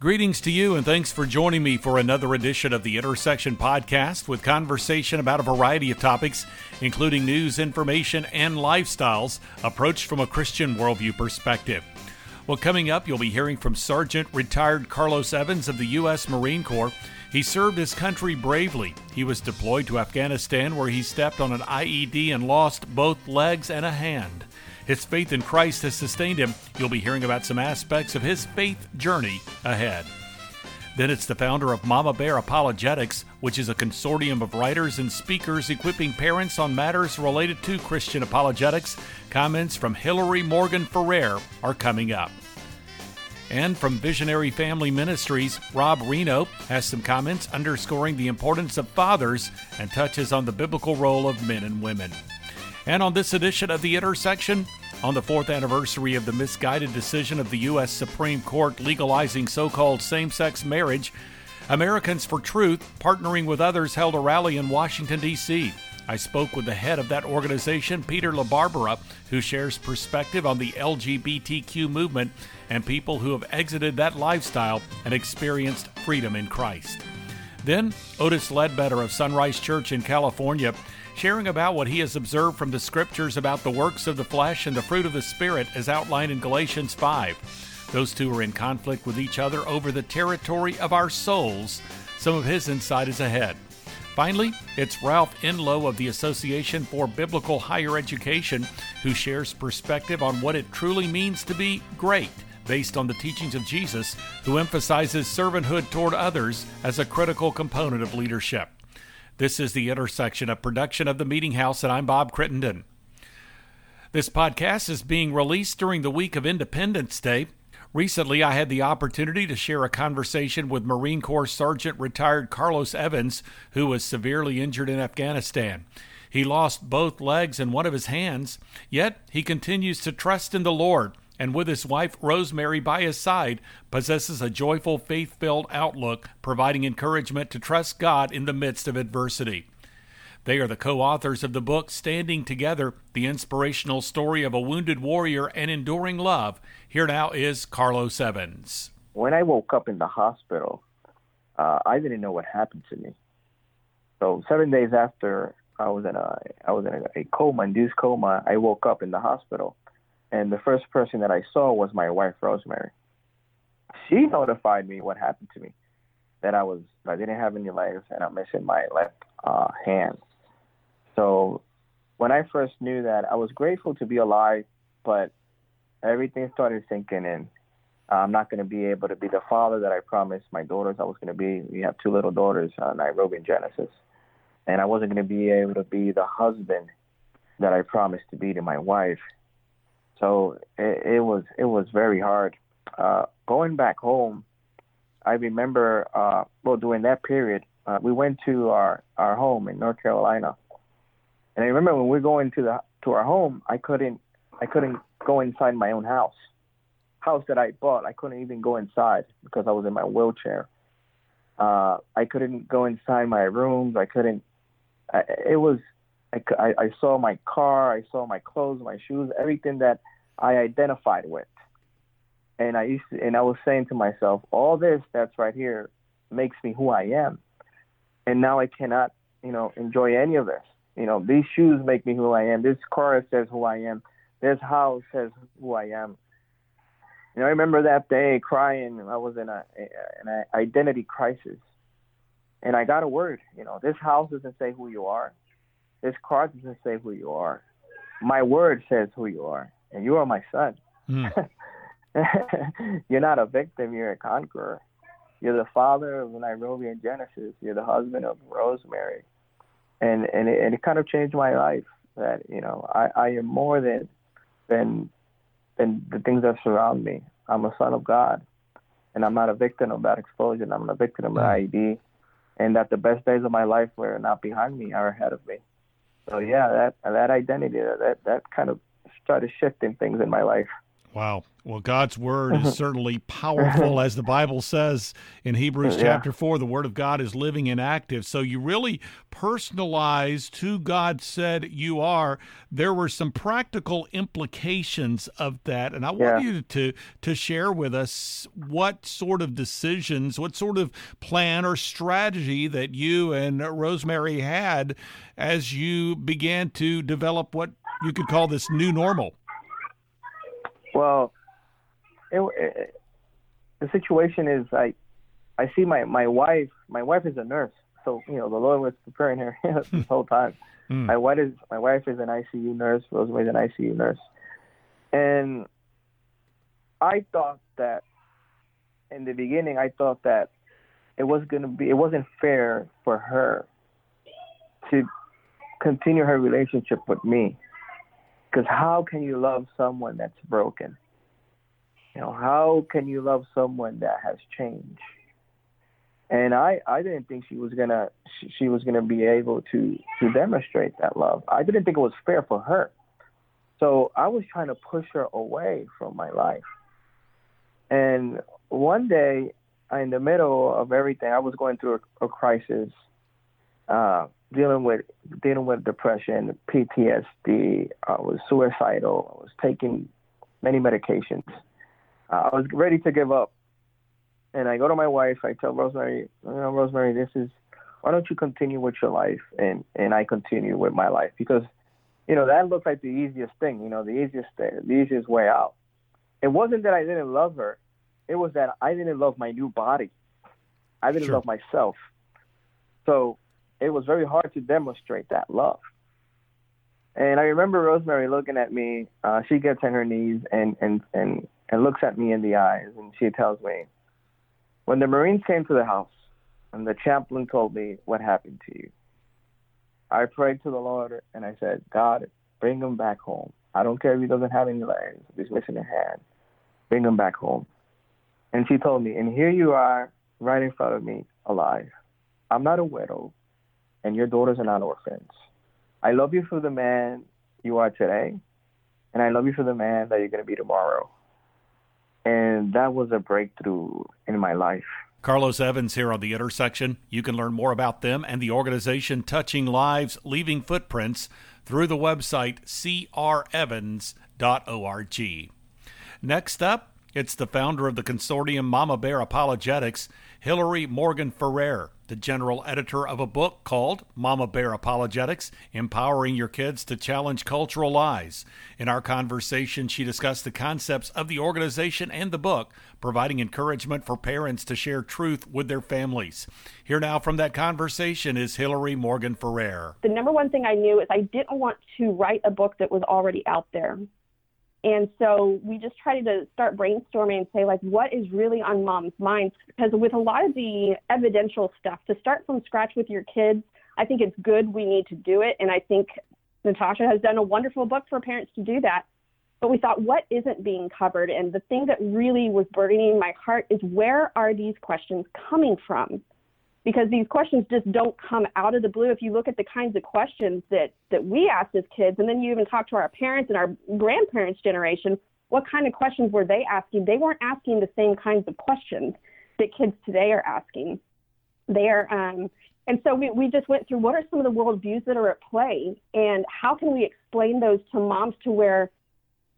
Greetings to you, and thanks for joining me for another edition of the Intersection Podcast with conversation about a variety of topics, including news, information, and lifestyles, approached from a Christian worldview perspective. Well, coming up, you'll be hearing from Sergeant retired Carlos Evans of the U.S. Marine Corps. He served his country bravely. He was deployed to Afghanistan, where he stepped on an IED and lost both legs and a hand. His faith in Christ has sustained him. You'll be hearing about some aspects of his faith journey ahead. Then it's the founder of Mama Bear Apologetics, which is a consortium of writers and speakers equipping parents on matters related to Christian apologetics. Comments from Hillary Morgan Ferrer are coming up. And from Visionary Family Ministries, Rob Rienow has some comments underscoring the importance of fathers and touches on the biblical role of men and women. And on this edition of The Intersection, on the fourth anniversary of the misguided decision of the U.S. Supreme Court legalizing so called same sex marriage, Americans for Truth, partnering with others, held a rally in Washington, D.C. I spoke with the head of that organization, Peter LaBarbera, who shares perspective on the LGBTQ movement and people who have exited that lifestyle and experienced freedom in Christ. Then, Otis Ledbetter of Sunrise Church in California sharing about what he has observed from the scriptures about the works of the flesh and the fruit of the Spirit as outlined in Galatians 5. Those two are in conflict with each other over the territory of our souls. Some of his insight is ahead. Finally, it's Ralph Enlow of the Association for Biblical Higher Education who shares perspective on what it truly means to be great based on the teachings of Jesus, who emphasizes servanthood toward others as a critical component of leadership. This is the intersection of production of the Meeting House, and I'm Bob Crittenden. This podcast is being released during the week of Independence Day. Recently, I had the opportunity to share a conversation with Marine Corps Sergeant retired Carlos Evans, who was severely injured in Afghanistan. He lost both legs and one of his hands, yet he continues to trust in the Lord and with his wife Rosemary by his side, possesses a joyful, faith filled outlook, providing encouragement to trust God in the midst of adversity. They are the co authors of the book Standing Together The Inspirational Story of a Wounded Warrior and Enduring Love. Here now is Carlos Evans. When I woke up in the hospital, uh, I didn't know what happened to me. So seven days after I was in a I was in a, a coma, induced coma, I woke up in the hospital and the first person that I saw was my wife Rosemary. She notified me what happened to me, that I was I didn't have any legs and I'm missing my left uh, hand. So when I first knew that, I was grateful to be alive, but everything started sinking in. I'm not going to be able to be the father that I promised my daughters I was going to be. We have two little daughters, uh, Nairobi and Genesis, and I wasn't going to be able to be the husband that I promised to be to my wife. So it, it was it was very hard. Uh, going back home, I remember uh, well during that period uh, we went to our our home in North Carolina, and I remember when we were going to the to our home, I couldn't I couldn't go inside my own house, house that I bought. I couldn't even go inside because I was in my wheelchair. Uh, I couldn't go inside my rooms. I couldn't. I, it was I, I, saw my car, I saw my clothes, my shoes, everything that I identified with. And I used to, and I was saying to myself, all this that's right here makes me who I am. And now I cannot, you know, enjoy any of this. You know, these shoes make me who I am. This car says who I am. This house says who I am. You know, I remember that day crying. I was in a an identity crisis, and I got a word. You know, this house doesn't say who you are. This car doesn't say who you are. My word says who you are, and you are my son. Mm. you're not a victim, you're a conqueror. You're the father of Nairobi and Genesis. You're the husband of Rosemary. And and it, and it kind of changed my life that, you know, I, I am more than than than the things that surround me. I'm a son of God. And I'm not a victim of that explosion. I'm not a victim of an mm. IED. And that the best days of my life were not behind me, are ahead of me. So yeah, that that identity, that that kind of started shifting things in my life. Wow. Well, God's word is mm-hmm. certainly powerful, mm-hmm. as the Bible says in Hebrews yeah. chapter 4. The word of God is living and active. So you really personalized who God said you are. There were some practical implications of that. And I yeah. want you to, to share with us what sort of decisions, what sort of plan or strategy that you and Rosemary had as you began to develop what you could call this new normal. Well, it, it, the situation is I I see my my wife my wife is a nurse, so you know the Lord was preparing her this whole time. Mm. My wife is my wife is an ICU nurse. Rosemary's an ICU nurse, and I thought that in the beginning I thought that it was gonna be it wasn't fair for her to continue her relationship with me because how can you love someone that's broken you know, how can you love someone that has changed? And I, I didn't think she was gonna, she, was gonna be able to to demonstrate that love. I didn't think it was fair for her. So I was trying to push her away from my life. And one day, in the middle of everything, I was going through a, a crisis, uh, dealing with dealing with depression, PTSD. I was suicidal. I was taking many medications I was ready to give up. And I go to my wife. I tell Rosemary, you know, Rosemary, this is. Why don't you continue with your life and and I continue with my life because, you know, that looked like the easiest thing. You know, the easiest thing, the easiest way out. It wasn't that I didn't love her. It was that I didn't love my new body. I didn't sure. love myself. So it was very hard to demonstrate that love. And I remember Rosemary looking at me. Uh, she gets on her knees and and and and looks at me in the eyes, and she tells me, "When the Marines came to the house, and the chaplain told me what happened to you, I prayed to the Lord and I said, God, bring him back home. I don't care if he doesn't have any legs, if he's missing a hand, bring him back home." And she told me, "And here you are, right in front of me, alive. I'm not a widow, and your daughters are not orphans." I love you for the man you are today, and I love you for the man that you're going to be tomorrow. And that was a breakthrough in my life. Carlos Evans here on The Intersection. You can learn more about them and the organization Touching Lives, Leaving Footprints through the website crevans.org. Next up, it's the founder of the consortium Mama Bear Apologetics, Hillary Morgan Ferrer the general editor of a book called Mama Bear Apologetics Empowering Your Kids to Challenge Cultural Lies. In our conversation, she discussed the concepts of the organization and the book, providing encouragement for parents to share truth with their families. Here now from that conversation is Hillary Morgan Ferrer. The number one thing I knew is I didn't want to write a book that was already out there. And so we just tried to start brainstorming and say, like, what is really on mom's minds? Because with a lot of the evidential stuff, to start from scratch with your kids, I think it's good. We need to do it. And I think Natasha has done a wonderful book for parents to do that. But we thought, what isn't being covered? And the thing that really was burdening my heart is where are these questions coming from? Because these questions just don't come out of the blue. If you look at the kinds of questions that, that we asked as kids, and then you even talk to our parents and our grandparents' generation, what kind of questions were they asking? They weren't asking the same kinds of questions that kids today are asking. They are, um, and so we, we just went through what are some of the worldviews that are at play, and how can we explain those to moms to where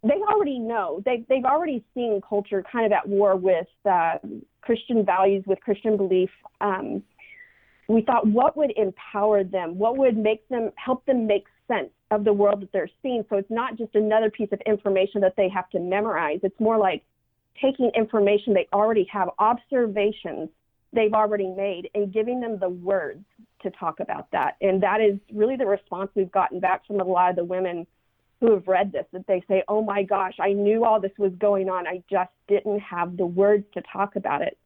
they already know they they've already seen culture kind of at war with uh, Christian values, with Christian belief. Um, we thought what would empower them, what would make them help them make sense of the world that they're seeing. So it's not just another piece of information that they have to memorize. It's more like taking information they already have, observations they've already made, and giving them the words to talk about that. And that is really the response we've gotten back from a lot of the women who have read this that they say, "Oh my gosh, I knew all this was going on. I just didn't have the words to talk about it."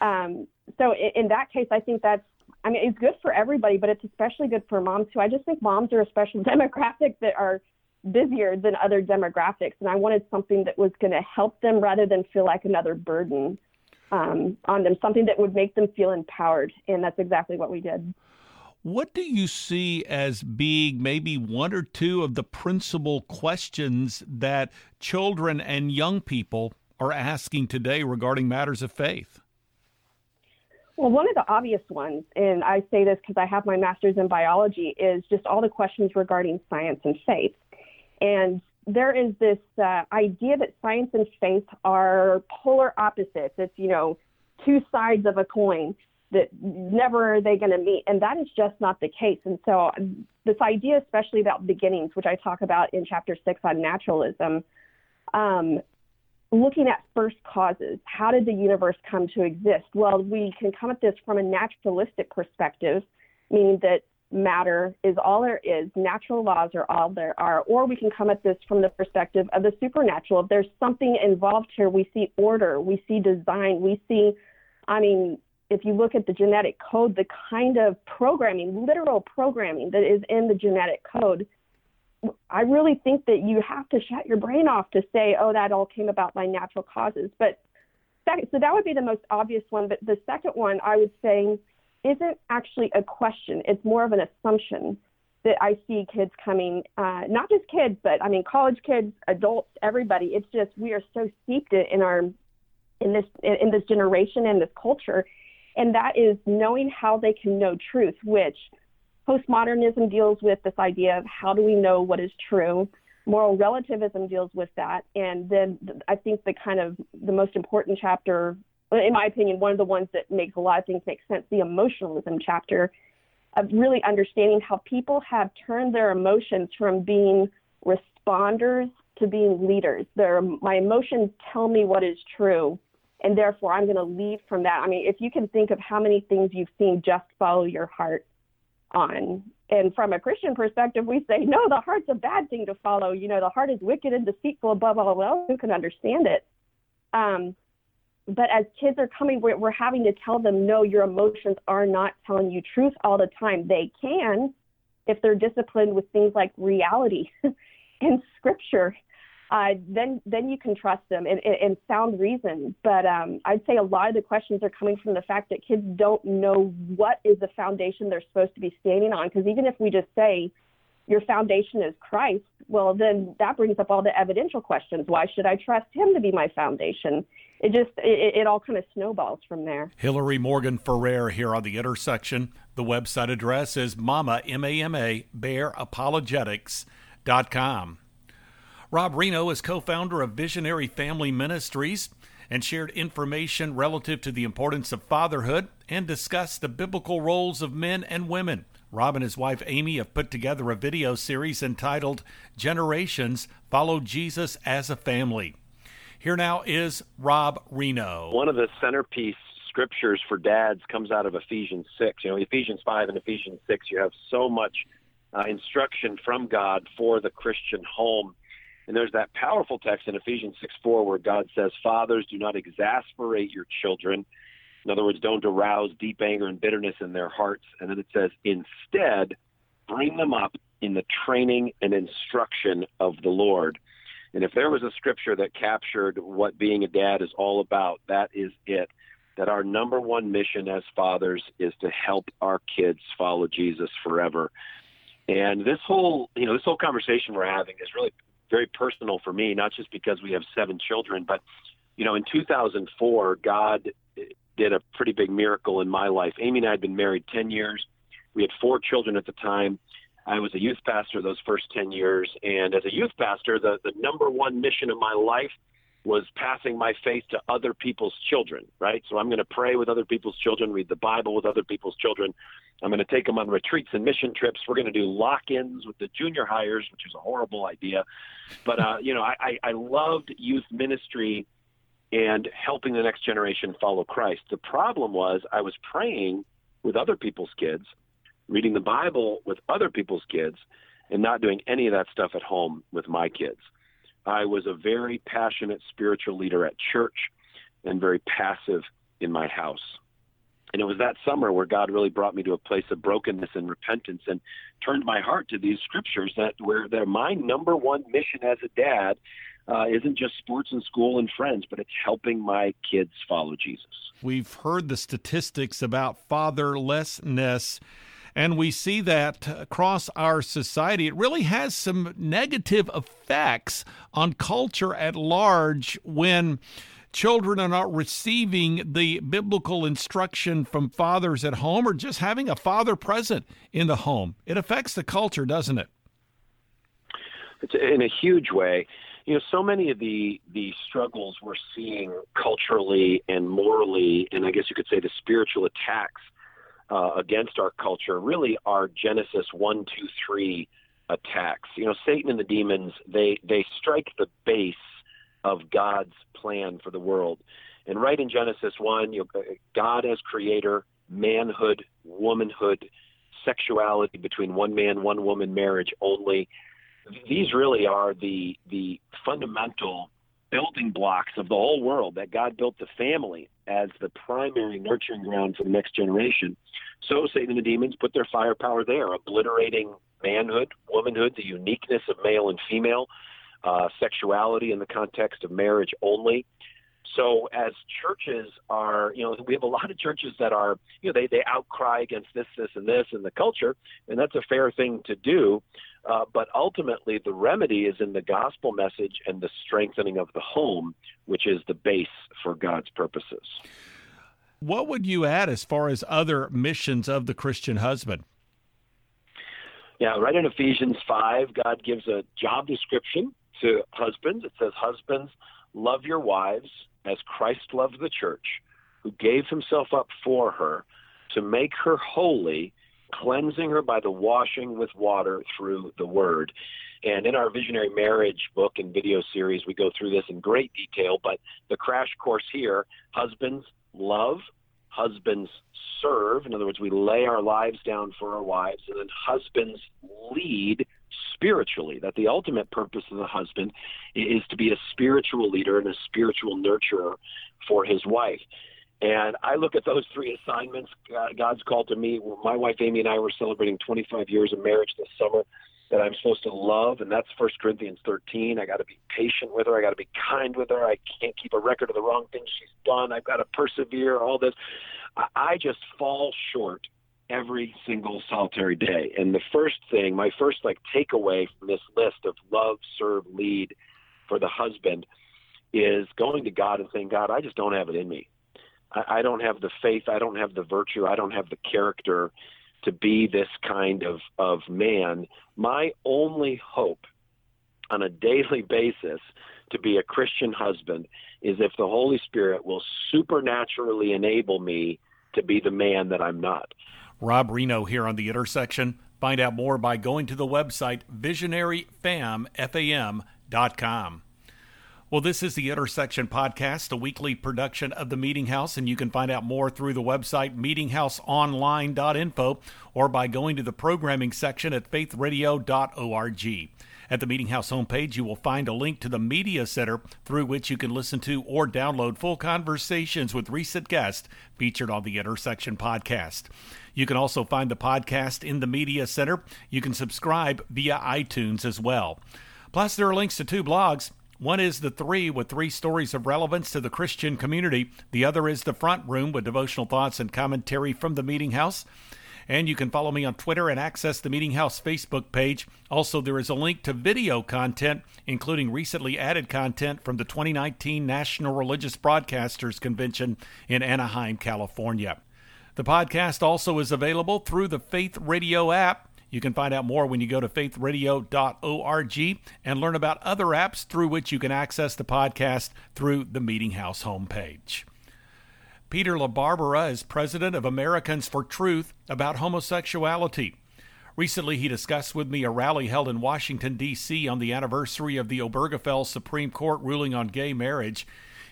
Um, so in, in that case, I think that's I mean, it's good for everybody, but it's especially good for moms too. I just think moms are a special demographic that are busier than other demographics, and I wanted something that was going to help them rather than feel like another burden um, on them, something that would make them feel empowered, and that's exactly what we did. What do you see as being maybe one or two of the principal questions that children and young people are asking today regarding matters of faith? Well, one of the obvious ones, and I say this because I have my master's in biology, is just all the questions regarding science and faith. And there is this uh, idea that science and faith are polar opposites. It's, you know, two sides of a coin that never are they going to meet. And that is just not the case. And so, this idea, especially about beginnings, which I talk about in chapter six on naturalism, um, looking at first causes. How did the universe come to exist? Well, we can come at this from a naturalistic perspective, meaning that matter is all there is, natural laws are all there are, or we can come at this from the perspective of the supernatural. If there's something involved here, we see order, we see design, we see, I mean, if you look at the genetic code, the kind of programming, literal programming that is in the genetic code I really think that you have to shut your brain off to say, oh, that all came about by natural causes. But second, so that would be the most obvious one. But the second one I would say isn't actually a question, it's more of an assumption that I see kids coming, uh, not just kids, but I mean, college kids, adults, everybody. It's just we are so steeped in our in this in this generation and this culture, and that is knowing how they can know truth, which Postmodernism deals with this idea of how do we know what is true. Moral relativism deals with that. And then I think the kind of the most important chapter, in my opinion, one of the ones that makes a lot of things make sense, the emotionalism chapter of really understanding how people have turned their emotions from being responders to being leaders. My emotions tell me what is true, and therefore I'm going to lead from that. I mean, if you can think of how many things you've seen just follow your heart, on. And from a Christian perspective, we say, no, the heart's a bad thing to follow. You know, the heart is wicked and deceitful above all else. Who can understand it? Um, but as kids are coming, we're, we're having to tell them, no, your emotions are not telling you truth all the time. They can if they're disciplined with things like reality and scripture uh, then then you can trust them and, and sound reason. But um, I'd say a lot of the questions are coming from the fact that kids don't know what is the foundation they're supposed to be standing on. Because even if we just say your foundation is Christ, well, then that brings up all the evidential questions. Why should I trust Him to be my foundation? It just it, it all kind of snowballs from there. Hillary Morgan Ferrer here on the intersection. The website address is mama m a m a bear apologetics dot com. Rob Rienow is co founder of Visionary Family Ministries and shared information relative to the importance of fatherhood and discussed the biblical roles of men and women. Rob and his wife Amy have put together a video series entitled Generations Follow Jesus as a Family. Here now is Rob Rienow. One of the centerpiece scriptures for dads comes out of Ephesians 6. You know, Ephesians 5 and Ephesians 6, you have so much uh, instruction from God for the Christian home. And there's that powerful text in Ephesians 6 4 where God says, Fathers, do not exasperate your children. In other words, don't arouse deep anger and bitterness in their hearts. And then it says, Instead, bring them up in the training and instruction of the Lord. And if there was a scripture that captured what being a dad is all about, that is it. That our number one mission as fathers is to help our kids follow Jesus forever. And this whole, you know, this whole conversation we're having is really very personal for me, not just because we have seven children, but you know, in 2004, God did a pretty big miracle in my life. Amy and I had been married 10 years. We had four children at the time. I was a youth pastor those first 10 years. And as a youth pastor, the, the number one mission of my life was passing my faith to other people's children, right? So I'm going to pray with other people's children, read the Bible with other people's children. I'm going to take them on retreats and mission trips. We're going to do lock-ins with the junior hires, which is a horrible idea. But uh, you know, I, I loved youth ministry and helping the next generation follow Christ. The problem was I was praying with other people's kids, reading the Bible with other people's kids, and not doing any of that stuff at home with my kids. I was a very passionate spiritual leader at church and very passive in my house. And it was that summer where God really brought me to a place of brokenness and repentance and turned my heart to these scriptures that where they're my number one mission as a dad uh, isn't just sports and school and friends, but it's helping my kids follow Jesus. We've heard the statistics about fatherlessness And we see that across our society. It really has some negative effects on culture at large when children are not receiving the biblical instruction from fathers at home or just having a father present in the home. It affects the culture, doesn't it? It's in a huge way. You know, so many of the the struggles we're seeing culturally and morally, and I guess you could say the spiritual attacks uh, against our culture, really are Genesis one, two, three attacks. You know, Satan and the demons they they strike the base of God's plan for the world. And right in Genesis 1, you know, God as creator, manhood, womanhood, sexuality between one man, one woman, marriage only. These really are the the fundamental building blocks of the whole world that God built the family as the primary nurturing ground for the next generation. So Satan and the demons put their firepower there, obliterating manhood, womanhood, the uniqueness of male and female, uh, sexuality in the context of marriage only. So as churches are, you know, we have a lot of churches that are, you know, they, they outcry against this, this, and this in the culture, and that's a fair thing to do. Uh, but ultimately, the remedy is in the gospel message and the strengthening of the home, which is the base for God's purposes. What would you add as far as other missions of the Christian husband? Yeah, right in Ephesians 5, God gives a job description to husbands. It says, Husbands, love your wives as Christ loved the church, who gave himself up for her to make her holy, cleansing her by the washing with water through the word. And in our Visionary Marriage book and video series, we go through this in great detail. But the crash course here husbands love, husbands serve. In other words, we lay our lives down for our wives, and then husbands lead spiritually, that the ultimate purpose of the husband is to be a spiritual leader and a spiritual nurturer for his wife. And I look at those three assignments God's called to me. My wife Amy and I were celebrating 25 years of marriage this summer that I'm supposed to love, and that's First Corinthians 13. I got to be patient with her. I got to be kind with her. I can't keep a record of the wrong things she's done. I've got to persevere. All this, I just fall short every single solitary day. And the first thing, my first like takeaway from this list of love, serve, lead for the husband is going to God and saying, God, I just don't have it in me. I, don't have the faith. I don't have the virtue. I don't have the character to be this kind of, of man. My only hope on a daily basis to be a Christian husband is if the Holy Spirit will supernaturally enable me to be the man that I'm not. Rob Rienow here on The Intersection. Find out more by going to the website visionaryfam.com. Well, this is the Intersection Podcast, a weekly production of the Meeting House, and you can find out more through the website meetinghouseonline.info or by going to the programming section at faithradio.org. At the Meeting House homepage, you will find a link to the Media Center through which you can listen to or download full conversations with recent guests featured on the Intersection Podcast. You can also find the podcast in the Media Center. You can subscribe via iTunes as well. Plus, there are links to two blogs. One is The Three with three stories of relevance to the Christian community. The other is The Front Room with devotional thoughts and commentary from the Meeting House. And you can follow me on Twitter and access the Meeting House Facebook page. Also, there is a link to video content, including recently added content from the 2019 National Religious Broadcasters Convention in Anaheim, California. The podcast also is available through the Faith Radio app. You can find out more when you go to faithradio.org and learn about other apps through which you can access the podcast through the Meeting House homepage. Peter LaBarbera is president of Americans for Truth about homosexuality. Recently, he discussed with me a rally held in Washington, D.C. on the anniversary of the Obergefell Supreme Court ruling on gay marriage.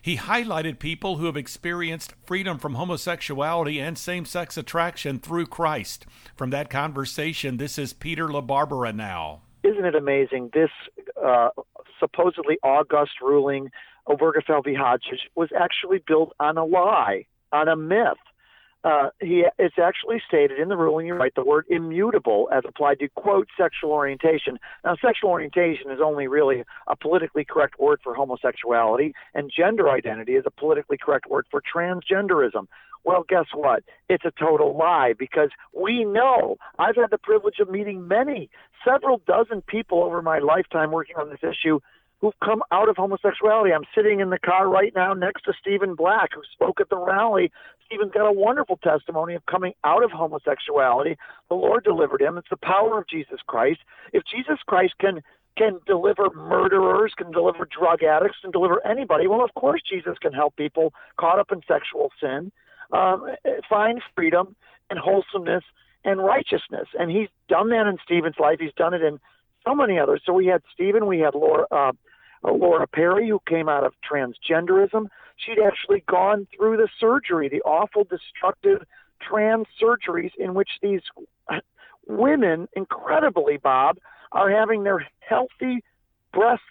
He highlighted people who have experienced freedom from homosexuality and same sex attraction through Christ. From that conversation, this is Peter LaBarbera now. Isn't it amazing? This uh, supposedly august ruling Obergefell v. Hodges was actually built on a lie, on a myth. Uh, he it's actually stated in the ruling. You write the word immutable as applied to quote sexual orientation. Now, sexual orientation is only really a politically correct word for homosexuality, and gender identity is a politically correct word for transgenderism. Well, guess what? It's a total lie because we know I've had the privilege of meeting many, several dozen people over my lifetime working on this issue who've come out of homosexuality. I'm sitting in the car right now next to Stephen Black, who spoke at the rally. Stephen's got a wonderful testimony of coming out of homosexuality. The Lord delivered him. It's the power of Jesus Christ. If Jesus Christ can can deliver murderers, can deliver drug addicts, can deliver anybody, well, of course Jesus can help people caught up in sexual sin um, find freedom and wholesomeness and righteousness. And he's done that in Stephen's life. He's done it in so many others. So we had Stephen, we had Laura, uh, Laura Perry, who came out of transgenderism. She'd actually gone through the surgery, the awful, destructive trans surgeries in which these women, incredibly, Bob, are having their healthy breasts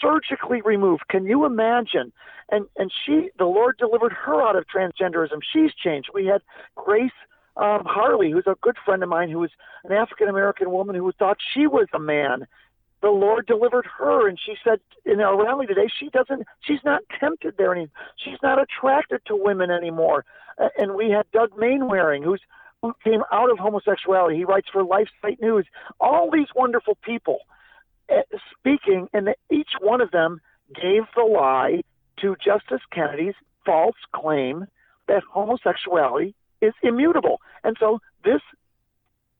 surgically removed. Can you imagine? And and she, the Lord delivered her out of transgenderism. She's changed. We had Grace um, Harley, who's a good friend of mine, who was an African American woman who thought she was a man. The Lord delivered her, and she said in our rally today, she doesn't, she's not tempted there anymore. She's not attracted to women anymore. And we had Doug Mainwaring, who's who came out of homosexuality. He writes for LifeSite News. All these wonderful people uh, speaking, and each one of them gave the lie to Justice Kennedy's false claim that homosexuality is immutable. And so this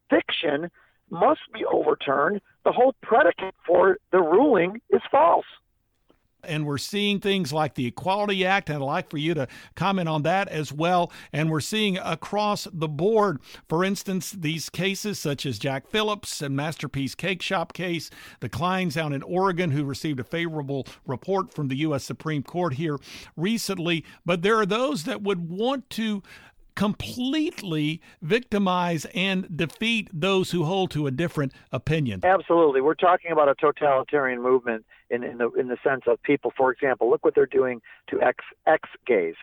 fiction must be overturned. The whole predicate for the ruling is false and we're seeing things like the Equality Act, and I'd like for you to comment on that as well. And we're seeing across the board, for instance, these cases such as Jack Phillips and Masterpiece Cake Shop case, the Kleins out in Oregon who received a favorable report from the U.S. Supreme Court here recently. But there are those that would want to completely victimize and defeat those who hold to a different opinion. Absolutely. We're talking about a totalitarian movement in, in the in the sense of people, for example, look what they're doing to ex gays.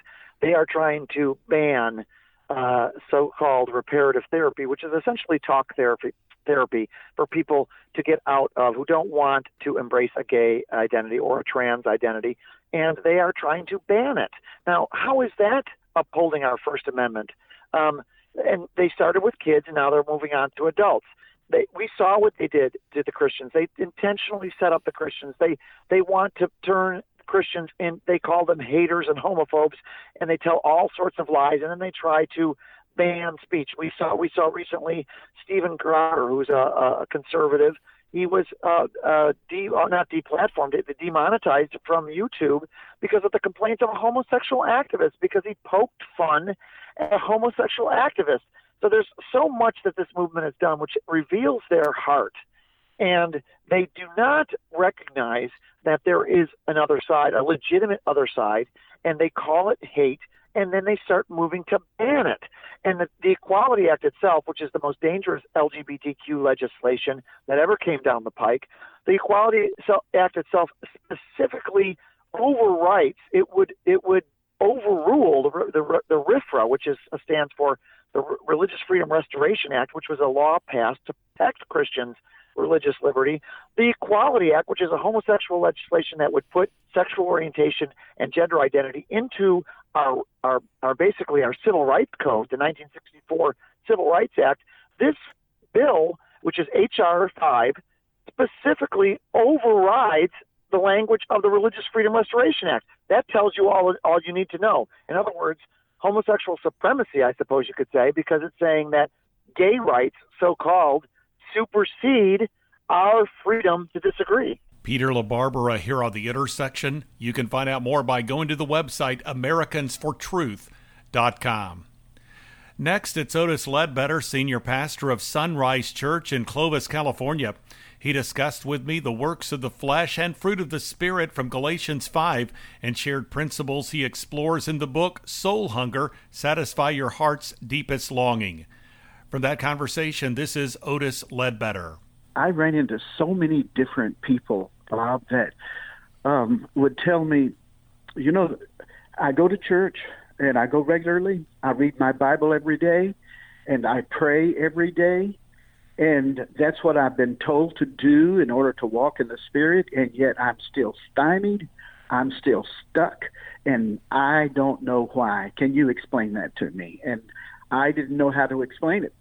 They are trying to ban uh, so-called reparative therapy, which is essentially talk therapy therapy for people to get out of who don't want to embrace a gay identity or a trans identity, and they are trying to ban it. Now, how is that upholding our First Amendment? Um, and they started with kids, and now they're moving on to adults they, we saw what they did to the Christians. They intentionally set up the Christians. They they want to turn Christians and they call them haters and homophobes, and they tell all sorts of lies, and then they try to ban speech. We saw we saw recently Steven Crowder, who's a, a conservative. He was uh, uh, de, uh, not deplatformed, demonetized from YouTube because of the complaints of a homosexual activist because he poked fun at a homosexual activist. So there's so much that this movement has done, which reveals their heart. And they do not recognize that there is another side, a legitimate other side, and they call it hate, and then they start moving to ban it. And the, the Equality Act itself, which is the most dangerous LGBTQ legislation that ever came down the pike, the Equality Act itself specifically overwrites. It would it would overrule the the, the RFRA, which is uh, stands for the Religious Freedom Restoration Act, which was a law passed to protect Christians' religious liberty, the Equality Act, which is a homosexual legislation that would put sexual orientation and gender identity into our, our, our basically our civil rights code, the 1964 Civil Rights Act. This bill, which is H.R. 5, specifically overrides the language of the Religious Freedom Restoration Act. That tells you all all you need to know. In other words, homosexual supremacy, I suppose you could say, because it's saying that gay rights, so called, supersede our freedom to disagree. Peter LaBarbera here on the intersection. You can find out more by going to the website americansfortruth.com. Next, it's Otis Ledbetter, senior pastor of Sunrise Church in Clovis, California. He discussed with me the works of the flesh and fruit of the Spirit from Galatians 5 and shared principles he explores in the book Soul Hunger Satisfy Your Heart's Deepest Longing. From that conversation, this is Otis Ledbetter. I ran into so many different people, Bob, that um, would tell me, you know, I go to church, and I go regularly. I read my Bible every day, and I pray every day. And that's what I've been told to do in order to walk in the Spirit, and yet I'm still stymied. I'm still stuck, and I don't know why. Can you explain that to me? And I didn't know how to explain it.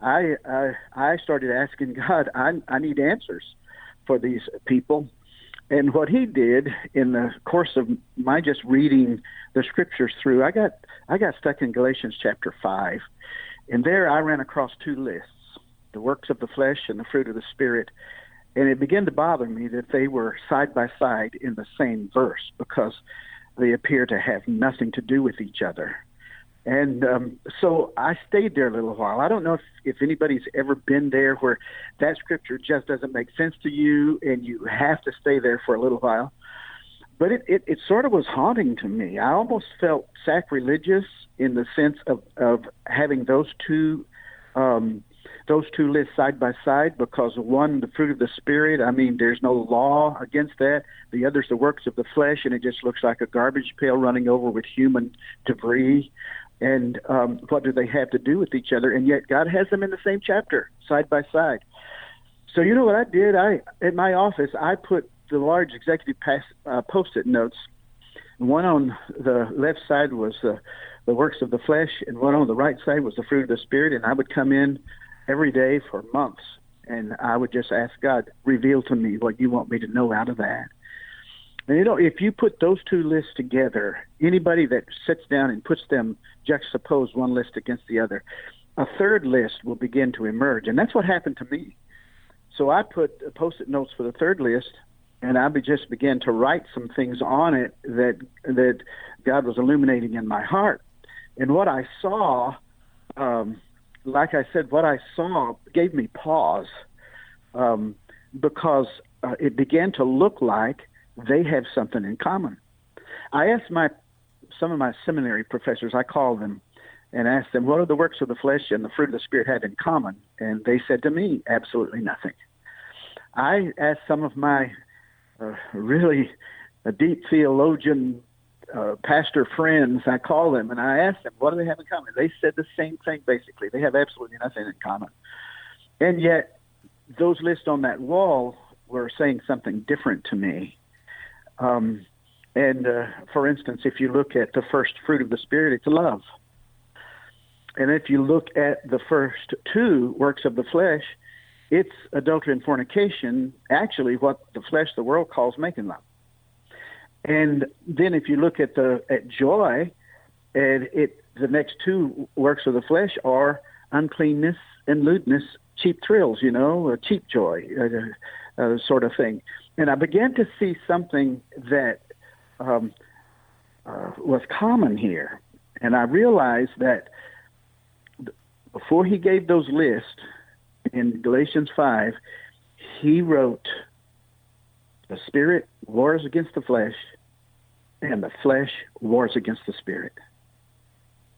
I I, I started asking God. I I need answers for these people, and what He did in the course of my just reading the scriptures through, I got I got stuck in Galatians chapter five, and there I ran across two lists the works of the flesh and the fruit of the Spirit. And it began to bother me that they were side by side in the same verse because they appear to have nothing to do with each other. And um, so I stayed there a little while. I don't know if, if anybody's ever been there where that scripture just doesn't make sense to you and you have to stay there for a little while. But it, it, it sort of was haunting to me. I almost felt sacrilegious in the sense of, of having those two um, those two lists side by side because one, the fruit of the spirit. I mean, there's no law against that. The other's the works of the flesh, and it just looks like a garbage pail running over with human debris. And um, what do they have to do with each other? And yet, God has them in the same chapter, side by side. So you know what I did? I at my office, I put the large executive pass, uh, post-it notes. One on the left side was the works of the flesh, and one on the right side was the fruit of the spirit. And I would come in every day for months, and I would just ask God, reveal to me what you want me to know out of that. And you know, if you put those two lists together, anybody that sits down and puts them juxtapose one list against the other, a third list will begin to emerge, and that's what happened to me. So I put post-it notes for the third list, and I just began to write some things on it that that God was illuminating in my heart. And what I saw um, like I said, what I saw gave me pause um, because uh, it began to look like they have something in common. I asked my some of my seminary professors, I called them and asked them, what are the works of the flesh and the fruit of the spirit have in common? And they said to me, absolutely nothing. I asked some of my uh, really a deep theologian uh, pastor friends, I call them and I ask them, what do they have in common? They said the same thing basically. They have absolutely nothing in common. And yet, those lists on that wall were saying something different to me. Um, and uh, for instance, if you look at the first fruit of the Spirit, it's love. And if you look at the first two works of the flesh, it's adultery and fornication, actually, what the flesh, the world calls making love. And then if you look at the at joy, and it the next two works of the flesh are uncleanness and lewdness, cheap thrills, you know, or cheap joy, uh, uh, sort of thing. And I began to see something that um, uh, was common here, and I realized that before he gave those lists in Galatians five, he wrote the spirit wars against the flesh, and the flesh wars against the spirit.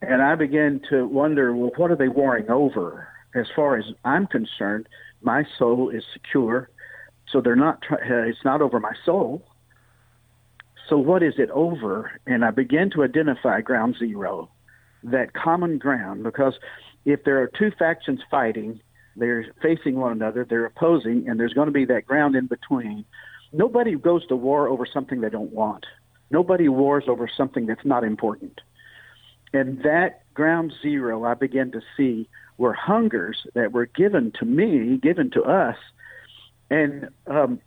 And I began to wonder, well, what are they warring over? As far as I'm concerned, my soul is secure, so they're not. Uh, it's not over my soul. So what is it over? And I began to identify ground zero, that common ground, because if there are two factions fighting, they're facing one another, they're opposing, and there's going to be that ground in between. Nobody goes to war over something they don't want. Nobody wars over something that's not important. And that ground zero I began to see were hungers that were given to me, given to us, and um,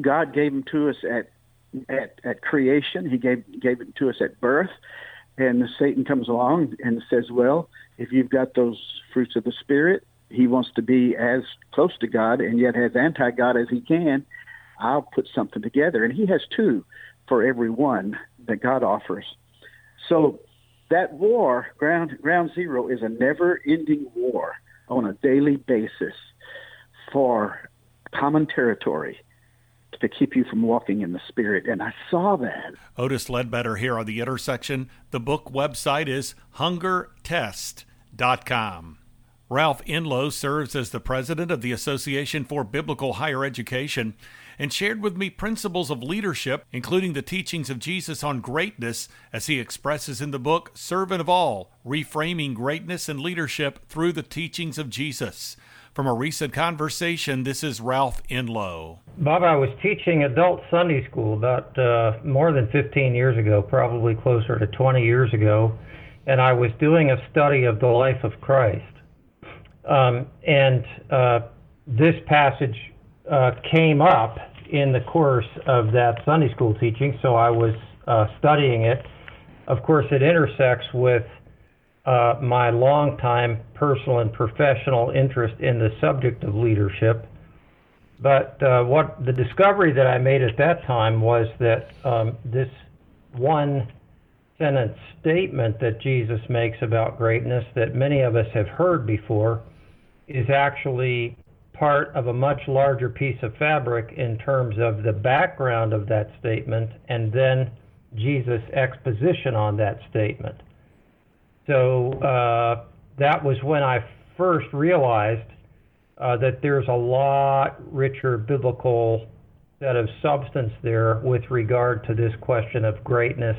God gave them to us at at at creation. He gave gave it to us at birth, and Satan comes along and says, "Well, if you've got those fruits of the spirit, he wants to be as close to God and yet as anti-God as he can. I'll put something together." And he has two for every one that God offers. So that war, ground, ground zero, is a never ending war on a daily basis for common territory to keep you from walking in the spirit. And I saw that. Otis Ledbetter here on the intersection. The book website is hungertest.com. Ralph Enlow serves as the president of the Association for Biblical Higher Education and shared with me principles of leadership, including the teachings of Jesus on greatness, as he expresses in the book Servant of All Reframing Greatness and Leadership Through the Teachings of Jesus. From a recent conversation, this is Ralph Enlow. Bob, I was teaching adult Sunday school about uh, more than 15 years ago, probably closer to 20 years ago, and I was doing a study of the life of Christ. Um, and uh, this passage uh, came up in the course of that Sunday school teaching, so I was uh, studying it. Of course, it intersects with uh, my longtime personal and professional interest in the subject of leadership. But uh, what the discovery that I made at that time was that um, this one sentence statement that Jesus makes about greatness that many of us have heard before is actually part of a much larger piece of fabric in terms of the background of that statement and then Jesus' exposition on that statement. So uh, that was when I first realized uh, that there's a lot richer biblical set of substance there with regard to this question of greatness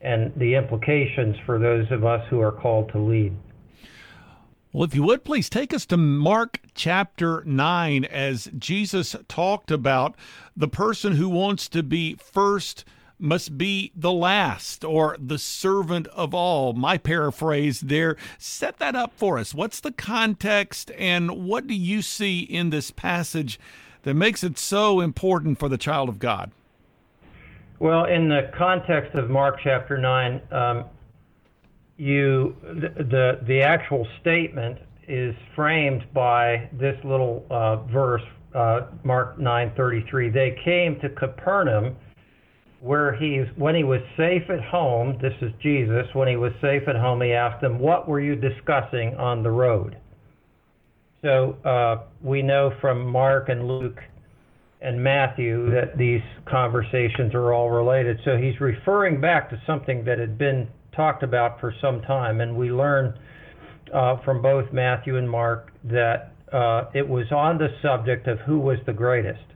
and the implications for those of us who are called to lead. Well, if you would please take us to Mark chapter 9 as Jesus talked about the person who wants to be first must be the last or the servant of all. My paraphrase there. Set that up for us. What's the context and what do you see in this passage that makes it so important for the child of God? Well, in the context of Mark chapter 9, um, you the, the, the actual statement is framed by this little uh, verse, uh, Mark 9:33. They came to Capernaum, where he's when he was safe at home. This is Jesus. When he was safe at home, he asked them, "What were you discussing on the road?" So uh, we know from Mark and Luke and Matthew that these conversations are all related. So he's referring back to something that had been talked about for some time, and we learn uh, from both Matthew and Mark that uh, it was on the subject of who was the greatest.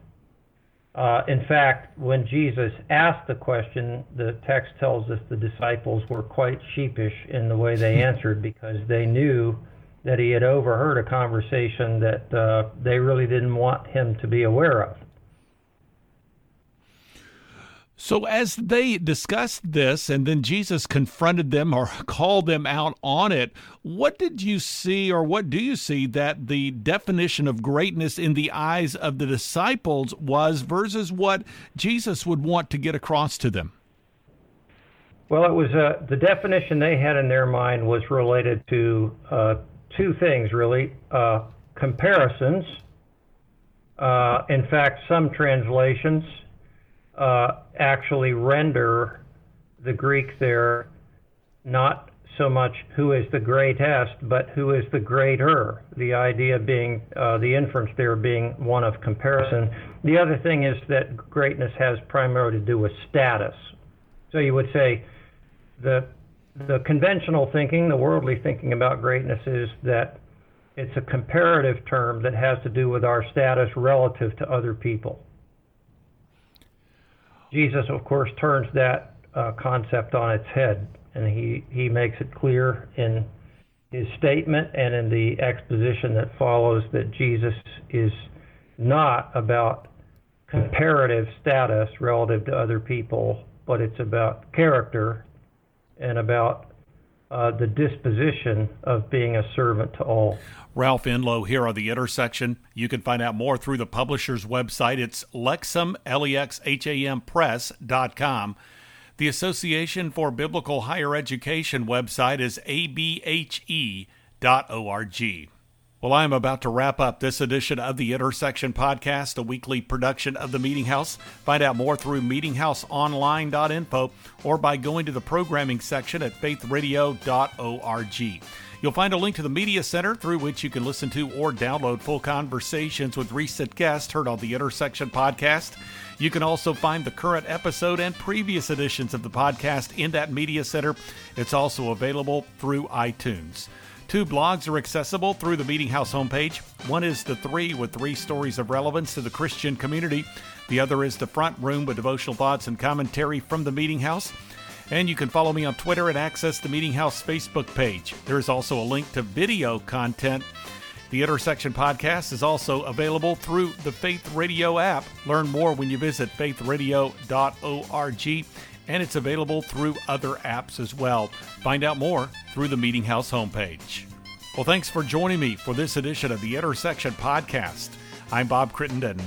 Uh, in fact, when Jesus asked the question, the text tells us the disciples were quite sheepish in the way they answered because they knew that he had overheard a conversation that uh, they really didn't want him to be aware of. So, as they discussed this, and then Jesus confronted them or called them out on it, what did you see, or what do you see, that the definition of greatness in the eyes of the disciples was versus what Jesus would want to get across to them? Well, it was uh, the definition they had in their mind was related to uh, two things, really uh, comparisons. Uh, in fact, some translations uh, actually render the Greek there not so much who is the greatest, but who is the greater. The idea being, uh, the inference there being one of comparison. The other thing is that greatness has primarily to do with status. So you would say the the conventional thinking, the worldly thinking about greatness is that it's a comparative term that has to do with our status relative to other people. Jesus, of course, turns that uh, concept on its head, and he, he makes it clear in his statement and in the exposition that follows that Jesus is not about comparative status relative to other people, but it's about character and about uh, the disposition of being a servant to all. Ralph Enlow here on the intersection. You can find out more through the publisher's website. It's Lexham, L-E-X-H-A-M Press.com. The Association for Biblical Higher Education website is abhe.org. Well, I am about to wrap up this edition of the Intersection Podcast, a weekly production of the Meeting House. Find out more through meetinghouseonline.info or by going to the programming section at faithradio.org. You'll find a link to the Media Center through which you can listen to or download full conversations with recent guests heard on the Intersection Podcast. You can also find the current episode and previous editions of the podcast in that Media Center. It's also available through iTunes. Two blogs are accessible through the Meeting House homepage. One is The Three with three stories of relevance to the Christian community. The other is The Front Room with devotional thoughts and commentary from the Meeting House. And you can follow me on Twitter and access the Meeting House Facebook page. There is also a link to video content. The Intersection podcast is also available through the Faith Radio app. Learn more when you visit faithradio.org, and it's available through other apps as well. Find out more through the Meeting House homepage. Well, thanks for joining me for this edition of the Intersection podcast. I'm Bob Crittenden.